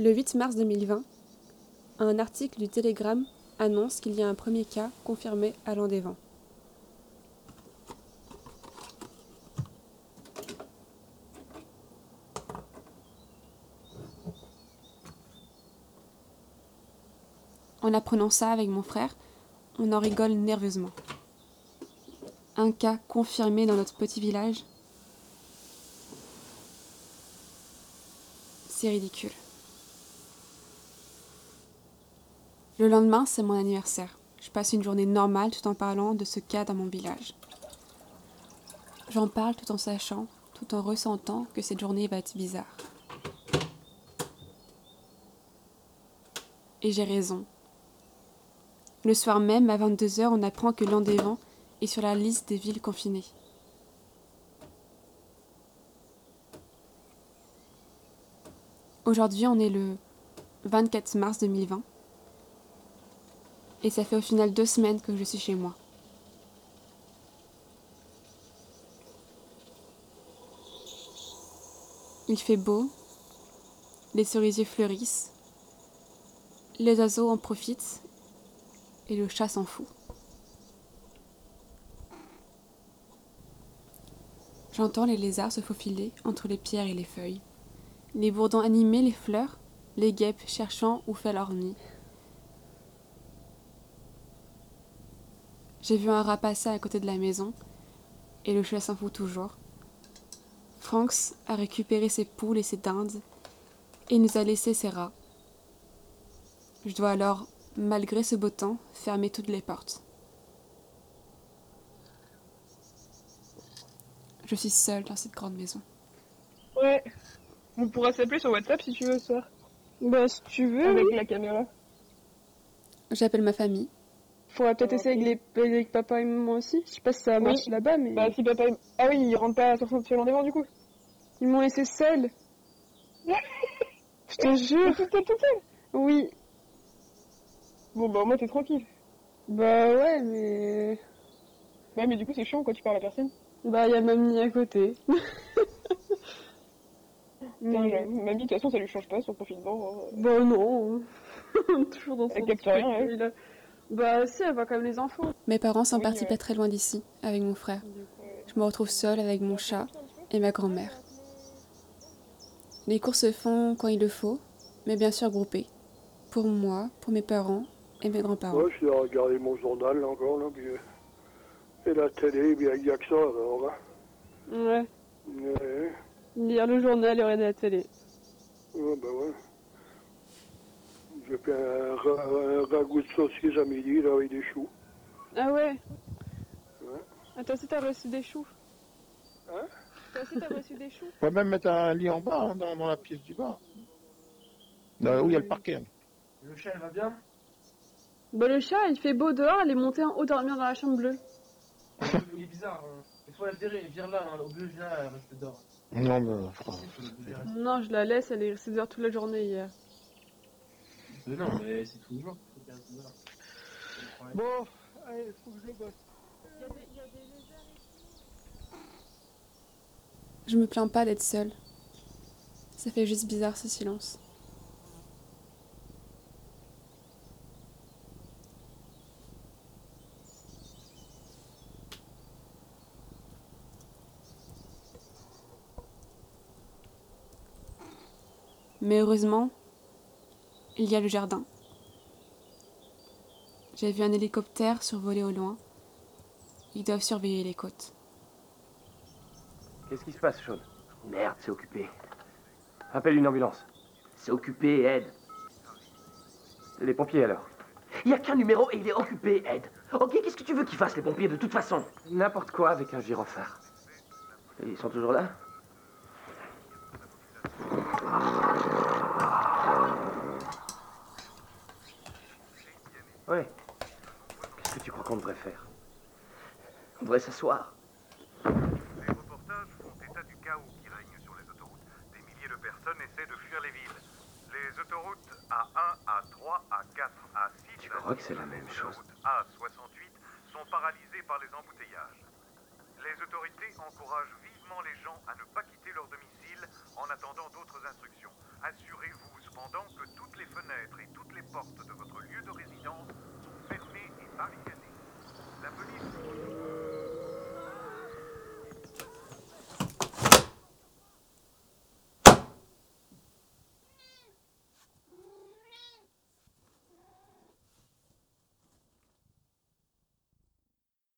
Le 8 mars 2020, un article du Télégramme annonce qu'il y a un premier cas confirmé à Landévent. En apprenant ça avec mon frère, on en rigole nerveusement. Un cas confirmé dans notre petit village C'est ridicule. Le lendemain, c'est mon anniversaire. Je passe une journée normale tout en parlant de ce cas dans mon village. J'en parle tout en sachant, tout en ressentant que cette journée va être bizarre. Et j'ai raison. Le soir même, à 22h, on apprend que Landévent est sur la liste des villes confinées. Aujourd'hui, on est le 24 mars 2020. Et ça fait au final deux semaines que je suis chez moi. Il fait beau, les cerisiers fleurissent, les oiseaux en profitent et le chat s'en fout. J'entends les lézards se faufiler entre les pierres et les feuilles, les bourdons animer les fleurs, les guêpes cherchant où fait leur nid. J'ai vu un rat passer à côté de la maison, et le chat s'en fout toujours. Franks a récupéré ses poules et ses dindes, et nous a laissé ses rats. Je dois alors malgré ce beau temps, fermer toutes les portes. Je suis seule dans cette grande maison. Ouais. On pourra s'appeler sur WhatsApp si tu veux, ça. Bah, si tu veux. Avec oui. la caméra. J'appelle ma famille. Faudra peut-être essayer avec, les, avec papa et maman aussi. Je sais pas si ça Oui. marche là-bas, mais. Bah, si papa. Ah oui, il rentre pas sur son sur l'endroit du coup. Ils m'ont laissé seule. Je te jure. Seule, toute seule. Oui. Bon, bah, moins, t'es tranquille. Bah ouais, mais. Ouais, mais du coup, c'est chiant quand tu parles à personne. Bah, y a mamie à côté. Mais... Mamie, de toute façon, ça lui change pas son confinement. hein. Bah non. Toujours dans son Elle capte rien, elle. Bah si, elle voit comme les enfants. Mes parents sont Oui, partis ouais. pas très loin d'ici, avec mon frère. Je me retrouve seule avec mon chat et ma grand-mère. Les courses se font quand il le faut, mais bien sûr groupées. Pour moi, pour mes parents et mes grands-parents. Moi, je suis à regarder mon journal là, encore, là, puis, euh, et la télé, il n'y a que ça, alors, hein. Ouais. Ouais, Lire le journal et regarder la télé. ouais, ben ouais. J'ai fait un, ra- un ragoût de saucisse à midi, là, avec des choux. Ah ouais? Ouais. Ah, toi aussi t'as reçu des choux? Hein? Toi aussi t'as reçu des choux? On peut même mettre un lit en bas, hein, dans, dans la pièce du bas. Là où il y a le parquet. hein. Le chat, elle va bien? Bah le chat, il fait beau dehors, il est monté en haut dormir dans la chambre bleue. Il est bizarre. Hein. Il faut la virer, vire-la, hein. au lieu de là, elle reste dehors. Non, mais Il. Non, je la laisse, elle est restée dehors toute la journée hier. Mais non, mais c'est tous les jours. Bon, allez, faut que je bosse. Je me plains pas d'être seule. Ça fait juste bizarre ce silence. Mais heureusement, il y a le jardin. J'ai vu un hélicoptère survoler au loin. Ils doivent surveiller les côtes. Qu'est-ce qui se passe, Sean? Merde, c'est occupé. Appelle une ambulance. C'est occupé, Ed. Les pompiers alors? Il n'y a qu'un numéro et il est occupé, Ed. Ok, qu'est-ce que tu veux qu'ils fassent, les pompiers, de toute façon? N'importe quoi avec un gyrophare. Ils sont toujours là Ouais. Qu'est-ce que tu crois qu'on devrait faire On devrait s'asseoir. Les reportages font état du chaos qui règne sur les autoroutes. Des milliers de personnes essaient de fuir les villes. Les autoroutes A1, A3, A4, A6 Tu crois que c'est la même chose? A68 sont paralysées par les embouteillages. Les autorités encouragent vivement les gens à ne pas quitter leur domicile en attendant d'autres instructions. Assurez-vous cependant les fenêtres